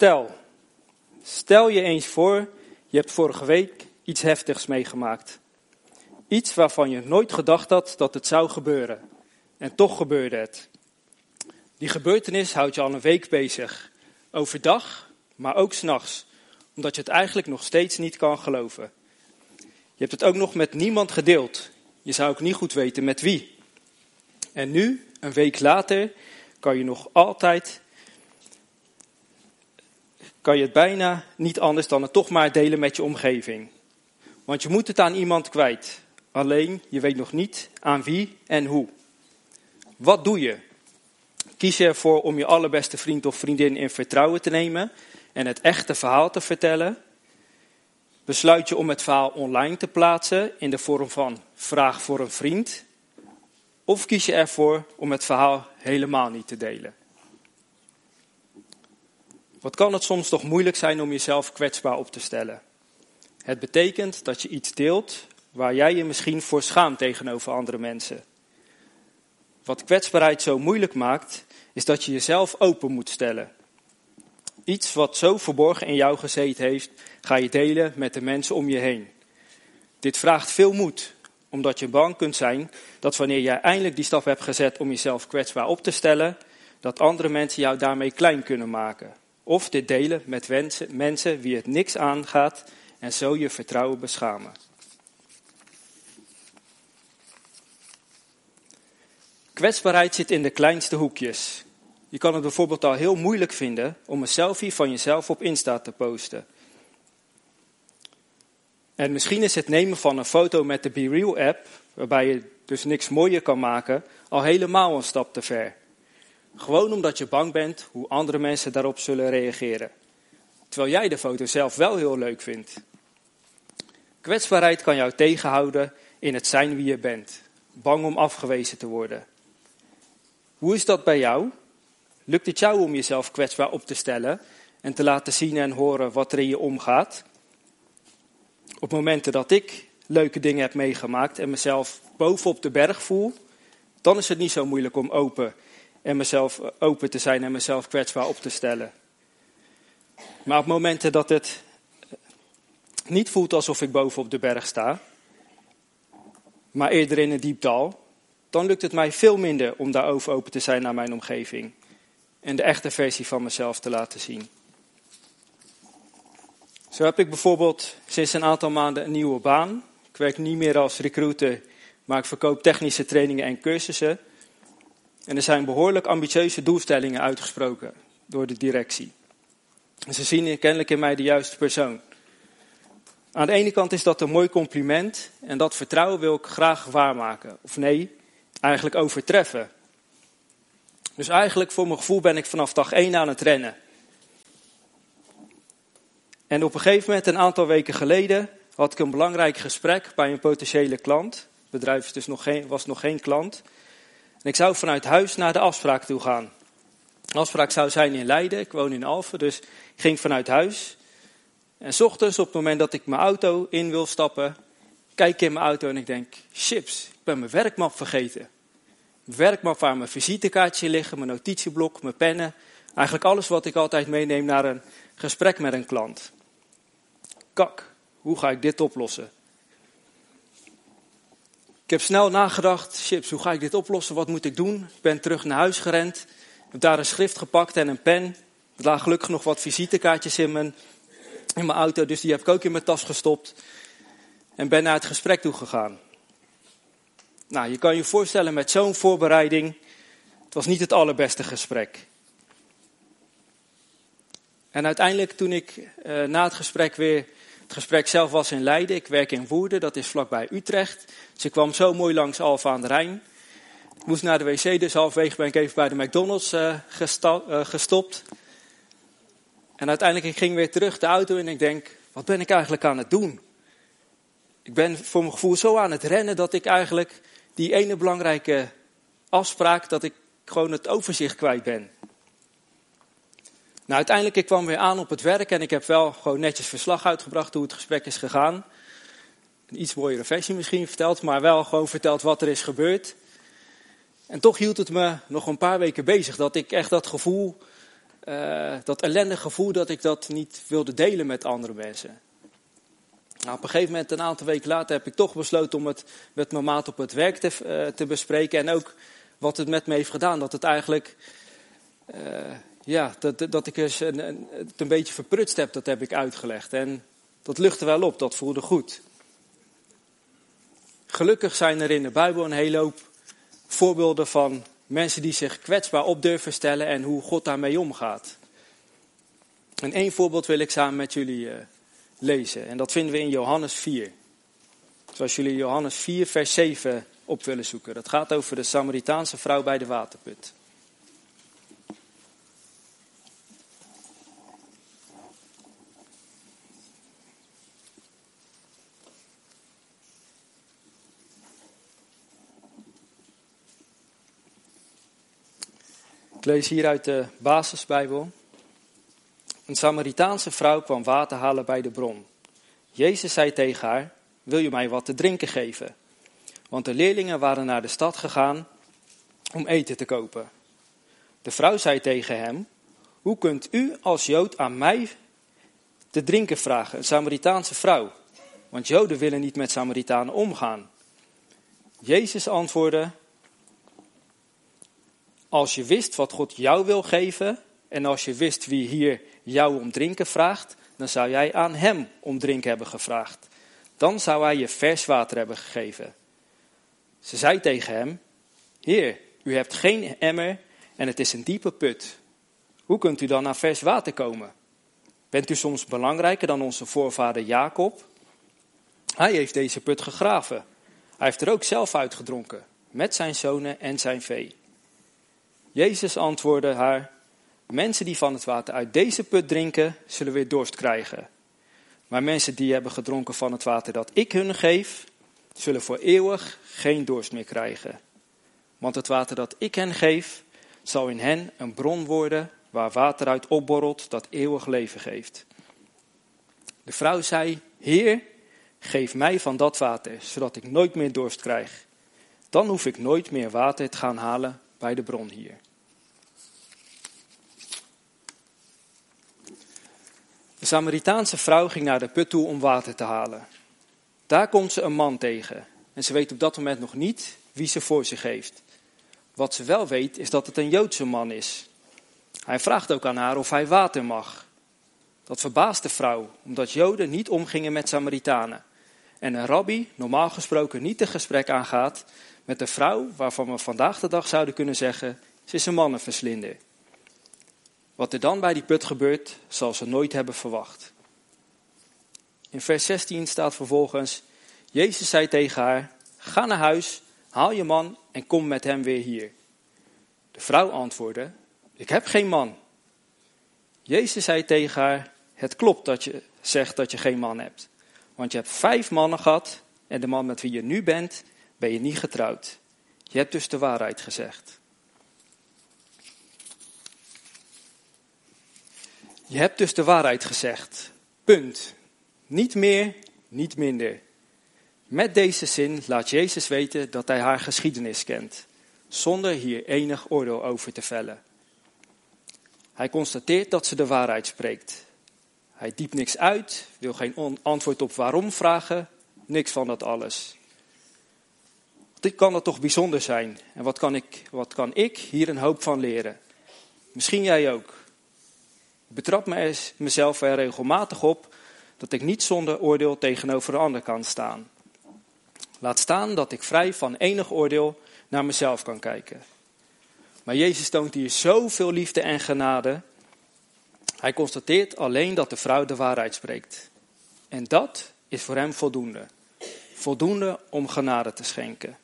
Stel, stel je eens voor, je hebt vorige week iets heftigs meegemaakt. Iets waarvan je nooit gedacht had dat het zou gebeuren. En toch gebeurde het. Die gebeurtenis houdt je al een week bezig. Overdag, maar ook s'nachts. Omdat je het eigenlijk nog steeds niet kan geloven. Je hebt het ook nog met niemand gedeeld. Je zou ook niet goed weten met wie. En nu, een week later, kan je nog altijd kan je het bijna niet anders dan het toch maar delen met je omgeving. Want je moet het aan iemand kwijt. Alleen je weet nog niet aan wie en hoe. Wat doe je? Kies je ervoor om je allerbeste vriend of vriendin in vertrouwen te nemen en het echte verhaal te vertellen? Besluit je om het verhaal online te plaatsen in de vorm van vraag voor een vriend? Of kies je ervoor om het verhaal helemaal niet te delen? Wat kan het soms toch moeilijk zijn om jezelf kwetsbaar op te stellen? Het betekent dat je iets deelt waar jij je misschien voor schaamt tegenover andere mensen. Wat kwetsbaarheid zo moeilijk maakt, is dat je jezelf open moet stellen. Iets wat zo verborgen in jou gezeten heeft, ga je delen met de mensen om je heen. Dit vraagt veel moed, omdat je bang kunt zijn dat wanneer jij eindelijk die stap hebt gezet om jezelf kwetsbaar op te stellen, dat andere mensen jou daarmee klein kunnen maken. Of dit delen met mensen wie het niks aangaat en zo je vertrouwen beschamen. Kwetsbaarheid zit in de kleinste hoekjes. Je kan het bijvoorbeeld al heel moeilijk vinden om een selfie van jezelf op Insta te posten. En misschien is het nemen van een foto met de BeReal app, waarbij je dus niks mooier kan maken, al helemaal een stap te ver. Gewoon omdat je bang bent hoe andere mensen daarop zullen reageren. Terwijl jij de foto zelf wel heel leuk vindt. Kwetsbaarheid kan jou tegenhouden in het zijn wie je bent. Bang om afgewezen te worden. Hoe is dat bij jou? Lukt het jou om jezelf kwetsbaar op te stellen en te laten zien en horen wat er in je omgaat? Op momenten dat ik leuke dingen heb meegemaakt en mezelf bovenop de berg voel, dan is het niet zo moeilijk om open en mezelf open te zijn en mezelf kwetsbaar op te stellen. Maar op momenten dat het niet voelt alsof ik bovenop de berg sta, maar eerder in een diep dal, dan lukt het mij veel minder om daarover open te zijn naar mijn omgeving en de echte versie van mezelf te laten zien. Zo heb ik bijvoorbeeld sinds een aantal maanden een nieuwe baan. Ik werk niet meer als recruiter, maar ik verkoop technische trainingen en cursussen. En er zijn behoorlijk ambitieuze doelstellingen uitgesproken door de directie. Ze zien kennelijk in mij de juiste persoon. Aan de ene kant is dat een mooi compliment en dat vertrouwen wil ik graag waarmaken. Of nee, eigenlijk overtreffen. Dus eigenlijk voor mijn gevoel ben ik vanaf dag 1 aan het rennen. En op een gegeven moment, een aantal weken geleden, had ik een belangrijk gesprek bij een potentiële klant. Het bedrijf dus nog geen, was nog geen klant. En ik zou vanuit huis naar de afspraak toe gaan. De afspraak zou zijn in Leiden, ik woon in Alphen, dus ik ging vanuit huis. En s ochtends, op het moment dat ik mijn auto in wil stappen, kijk ik in mijn auto en ik denk, chips, ik ben mijn werkmap vergeten. Mijn werkmap waar mijn visitekaartje liggen, mijn notitieblok, mijn pennen. Eigenlijk alles wat ik altijd meeneem naar een gesprek met een klant. Kak, hoe ga ik dit oplossen? Ik heb snel nagedacht, chips, hoe ga ik dit oplossen? Wat moet ik doen? Ik ben terug naar huis gerend, heb daar een schrift gepakt en een pen. Er lagen gelukkig nog wat visitekaartjes in mijn, in mijn auto, dus die heb ik ook in mijn tas gestopt. En ben naar het gesprek toe gegaan. Nou, je kan je voorstellen met zo'n voorbereiding, het was niet het allerbeste gesprek. En uiteindelijk toen ik uh, na het gesprek weer het gesprek zelf was in Leiden. Ik werk in Woerden, dat is vlakbij Utrecht. Dus ik kwam zo mooi langs Alfa aan de Rijn. Ik moest naar de wc, dus halfwege ben ik even bij de McDonald's uh, gestopt. En uiteindelijk ik ging weer terug de auto en ik denk, wat ben ik eigenlijk aan het doen? Ik ben voor mijn gevoel zo aan het rennen dat ik eigenlijk die ene belangrijke afspraak, dat ik gewoon het overzicht kwijt ben. Nou, uiteindelijk ik kwam weer aan op het werk en ik heb wel gewoon netjes verslag uitgebracht hoe het gesprek is gegaan. Een iets mooiere versie misschien verteld, maar wel gewoon verteld wat er is gebeurd. En toch hield het me nog een paar weken bezig dat ik echt dat gevoel uh, dat ellendige gevoel dat ik dat niet wilde delen met andere mensen. Nou, op een gegeven moment, een aantal weken later, heb ik toch besloten om het met mijn maat op het werk te, uh, te bespreken. En ook wat het met me heeft gedaan. Dat het eigenlijk, uh, ja, dat, dat ik eens een, een, het een beetje verprutst heb, dat heb ik uitgelegd. En dat luchtte wel op, dat voelde goed. Gelukkig zijn er in de Bijbel een hele hoop voorbeelden van mensen die zich kwetsbaar op durven stellen en hoe God daarmee omgaat. En één voorbeeld wil ik samen met jullie uh, lezen. En dat vinden we in Johannes 4. Zoals jullie Johannes 4, vers 7 op willen zoeken. Dat gaat over de Samaritaanse vrouw bij de waterput. Ik lees hier uit de basisbijbel. Een Samaritaanse vrouw kwam water halen bij de bron. Jezus zei tegen haar: Wil je mij wat te drinken geven? Want de leerlingen waren naar de stad gegaan om eten te kopen. De vrouw zei tegen hem: Hoe kunt u als Jood aan mij te drinken vragen, een Samaritaanse vrouw? Want Joden willen niet met Samaritanen omgaan. Jezus antwoordde: Als je wist wat God jou wil geven en als je wist wie hier jou om drinken vraagt, dan zou jij aan hem om drinken hebben gevraagd. Dan zou hij je vers water hebben gegeven. Ze zei tegen hem: Heer, u hebt geen emmer en het is een diepe put. Hoe kunt u dan aan vers water komen? Bent u soms belangrijker dan onze voorvader Jacob? Hij heeft deze put gegraven. Hij heeft er ook zelf uitgedronken, met zijn zonen en zijn vee. Jezus antwoordde haar: Mensen die van het water uit deze put drinken, zullen weer dorst krijgen. Maar mensen die hebben gedronken van het water dat ik hun geef, zullen voor eeuwig geen dorst meer krijgen. Want het water dat ik hen geef, zal in hen een bron worden waar water uit opborrelt dat eeuwig leven geeft. De vrouw zei: Heer, geef mij van dat water, zodat ik nooit meer dorst krijg. Dan hoef ik nooit meer water te gaan halen bij de bron hier. De Samaritaanse vrouw ging naar de put toe om water te halen. Daar komt ze een man tegen en ze weet op dat moment nog niet wie ze voor zich heeft. Wat ze wel weet is dat het een Joodse man is. Hij vraagt ook aan haar of hij water mag. Dat verbaast de vrouw, omdat Joden niet omgingen met Samaritanen. En een rabbi normaal gesproken niet een gesprek aangaat met een vrouw waarvan we vandaag de dag zouden kunnen zeggen, ze is een mannenverslinder. Wat er dan bij die put gebeurt, zal ze nooit hebben verwacht. In vers 16 staat vervolgens: Jezus zei tegen haar: Ga naar huis, haal je man en kom met hem weer hier. De vrouw antwoordde: Ik heb geen man. Jezus zei tegen haar: Het klopt dat je zegt dat je geen man hebt. Want je hebt vijf mannen gehad en de man met wie je nu bent, ben je niet getrouwd. Je hebt dus de waarheid gezegd. Je hebt dus de waarheid gezegd. Punt. Niet meer, niet minder. Met deze zin laat Jezus weten dat hij haar geschiedenis kent, zonder hier enig oordeel over te vellen. Hij constateert dat ze de waarheid spreekt. Hij diept niks uit, wil geen antwoord op waarom vragen, niks van dat alles. Dit kan dat toch bijzonder zijn? En wat kan ik, wat kan ik hier een hoop van leren? Misschien jij ook. Ik betrap mezelf er regelmatig op dat ik niet zonder oordeel tegenover een ander kan staan. Laat staan dat ik vrij van enig oordeel naar mezelf kan kijken. Maar Jezus toont hier zoveel liefde en genade. Hij constateert alleen dat de vrouw de waarheid spreekt. En dat is voor hem voldoende. Voldoende om genade te schenken.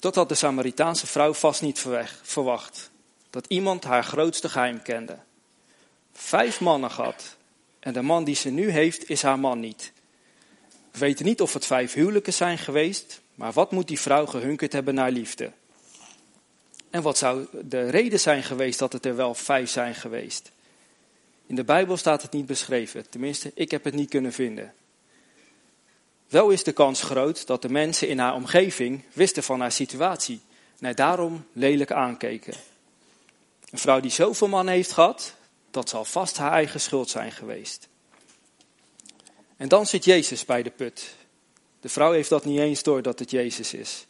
Dat had de Samaritaanse vrouw vast niet verwacht dat iemand haar grootste geheim kende. Vijf mannen gehad. En de man die ze nu heeft, is haar man niet. We weten niet of het vijf huwelijken zijn geweest, maar wat moet die vrouw gehunkerd hebben naar liefde? En wat zou de reden zijn geweest dat het er wel vijf zijn geweest? In de Bijbel staat het niet beschreven, tenminste, ik heb het niet kunnen vinden. Wel is de kans groot dat de mensen in haar omgeving wisten van haar situatie en haar daarom lelijk aankeken. Een vrouw die zoveel mannen heeft gehad, dat zal vast haar eigen schuld zijn geweest. En dan zit Jezus bij de put. De vrouw heeft dat niet eens door dat het Jezus is.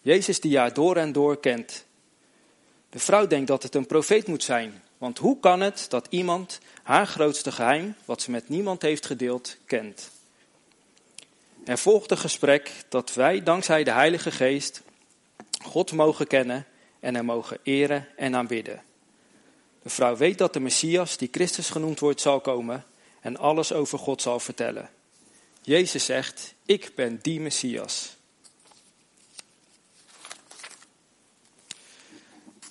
Jezus die haar door en door kent. De vrouw denkt dat het een profeet moet zijn. Want hoe kan het dat iemand haar grootste geheim, wat ze met niemand heeft gedeeld, kent? Er volgt een gesprek dat wij dankzij de Heilige Geest God mogen kennen en hem mogen eren en aanbidden. De vrouw weet dat de Messias, die Christus genoemd wordt, zal komen en alles over God zal vertellen. Jezus zegt, ik ben die Messias.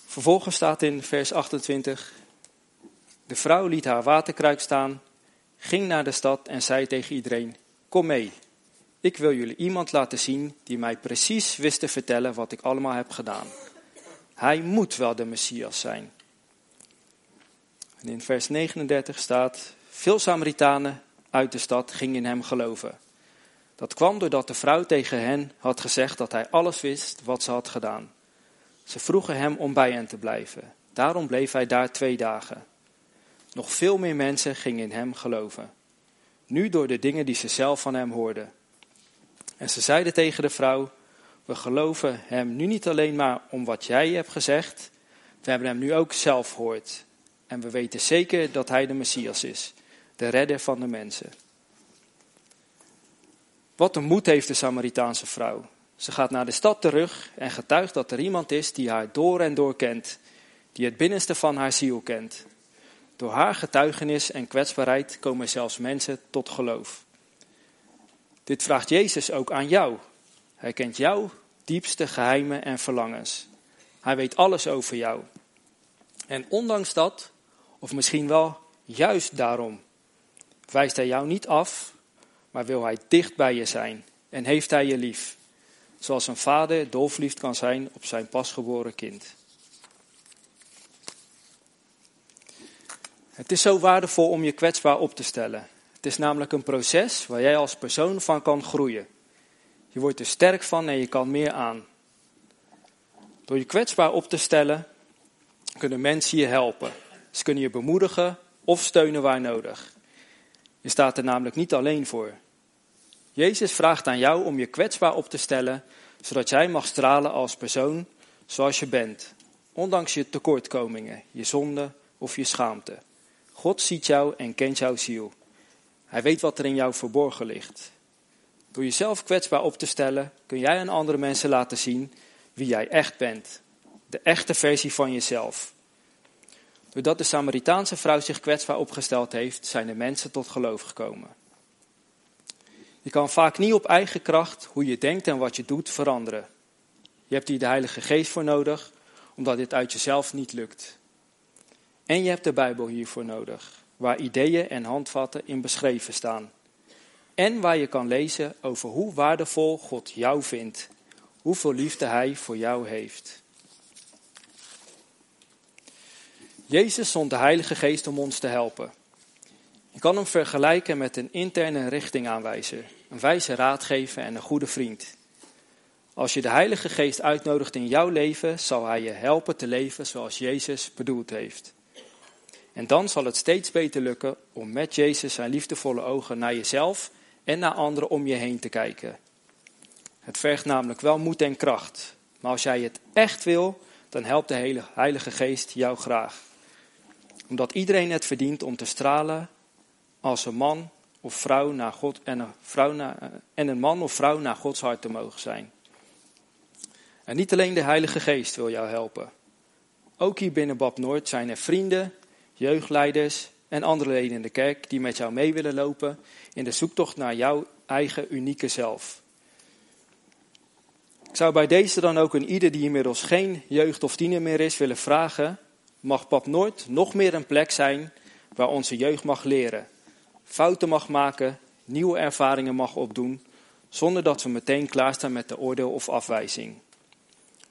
Vervolgens staat in vers 28, de vrouw liet haar waterkruik staan, ging naar de stad en zei tegen iedereen, kom mee, ik wil jullie iemand laten zien die mij precies wist te vertellen wat ik allemaal heb gedaan. Hij moet wel de Messias zijn. En in vers 39 staat, veel Samaritanen uit de stad gingen in hem geloven. Dat kwam doordat de vrouw tegen hen had gezegd dat hij alles wist wat ze had gedaan. Ze vroegen hem om bij hen te blijven. Daarom bleef hij daar twee dagen. Nog veel meer mensen gingen in hem geloven. Nu door de dingen die ze zelf van hem hoorden. En ze zeiden tegen de vrouw: We geloven hem nu niet alleen maar om wat jij hebt gezegd, we hebben hem nu ook zelf gehoord. En we weten zeker dat hij de Messias is, de redder van de mensen. Wat een moed heeft de Samaritaanse vrouw. Ze gaat naar de stad terug en getuigt dat er iemand is die haar door en door kent, die het binnenste van haar ziel kent. Door haar getuigenis en kwetsbaarheid komen zelfs mensen tot geloof. Dit vraagt Jezus ook aan jou. Hij kent jouw diepste geheimen en verlangens. Hij weet alles over jou. En ondanks dat, of misschien wel juist daarom, wijst hij jou niet af, maar wil hij dicht bij je zijn en heeft hij je lief. Zoals een vader dolverliefd kan zijn op zijn pasgeboren kind. Het is zo waardevol om je kwetsbaar op te stellen. Het is namelijk een proces waar jij als persoon van kan groeien. Je wordt er sterk van en je kan meer aan. Door je kwetsbaar op te stellen, kunnen mensen je helpen. Ze kunnen je bemoedigen of steunen waar nodig. Je staat er namelijk niet alleen voor. Jezus vraagt aan jou om je kwetsbaar op te stellen, zodat jij mag stralen als persoon zoals je bent, ondanks je tekortkomingen, je zonde of je schaamte. God ziet jou en kent jouw ziel. Hij weet wat er in jou verborgen ligt. Door jezelf kwetsbaar op te stellen, kun jij aan andere mensen laten zien wie jij echt bent. De echte versie van jezelf. Doordat de Samaritaanse vrouw zich kwetsbaar opgesteld heeft, zijn de mensen tot geloof gekomen. Je kan vaak niet op eigen kracht hoe je denkt en wat je doet veranderen. Je hebt hier de Heilige Geest voor nodig, omdat dit uit jezelf niet lukt. En je hebt de Bijbel hiervoor nodig waar ideeën en handvatten in beschreven staan. En waar je kan lezen over hoe waardevol God jou vindt, hoeveel liefde Hij voor jou heeft. Jezus zond de Heilige Geest om ons te helpen. Je kan hem vergelijken met een interne richtingaanwijzer, een wijze raadgever en een goede vriend. Als je de Heilige Geest uitnodigt in jouw leven, zal Hij je helpen te leven zoals Jezus bedoeld heeft. En dan zal het steeds beter lukken om met Jezus zijn liefdevolle ogen naar jezelf en naar anderen om je heen te kijken. Het vergt namelijk wel moed en kracht. Maar als jij het echt wil, dan helpt de Heilige Geest jou graag. Omdat iedereen het verdient om te stralen als een man of vrouw naar God en een, vrouw en een man of vrouw naar Gods hart te mogen zijn. En niet alleen de Heilige Geest wil jou helpen. Ook hier binnen Bab Noord zijn er vrienden, jeugdleiders en andere leden in de kerk die met jou mee willen lopen in de zoektocht naar jouw eigen unieke zelf. Ik zou bij deze dan ook een ieder die inmiddels geen jeugd of tiener meer is willen vragen, mag Pap Noord nog meer een plek zijn waar onze jeugd mag leren, fouten mag maken, nieuwe ervaringen mag opdoen, zonder dat we meteen klaarstaan met de oordeel of afwijzing.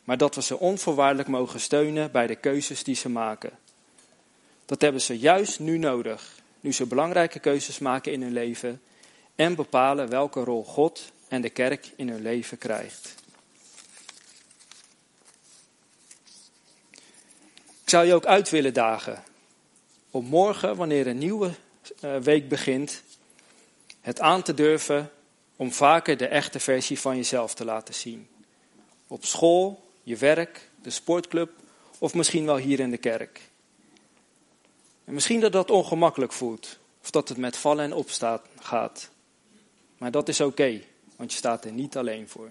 Maar dat we ze onvoorwaardelijk mogen steunen bij de keuzes die ze maken. Dat hebben ze juist nu nodig, nu ze belangrijke keuzes maken in hun leven en bepalen welke rol God en de kerk in hun leven krijgt. Ik zou je ook uit willen dagen om morgen, wanneer een nieuwe eh, week begint, het aan te durven om vaker de echte versie van jezelf te laten zien. Op school, je werk, de sportclub of misschien wel hier in de kerk. En misschien dat dat ongemakkelijk voelt, of dat het met vallen en opstaan gaat. Maar dat is oké, want je staat er niet alleen voor.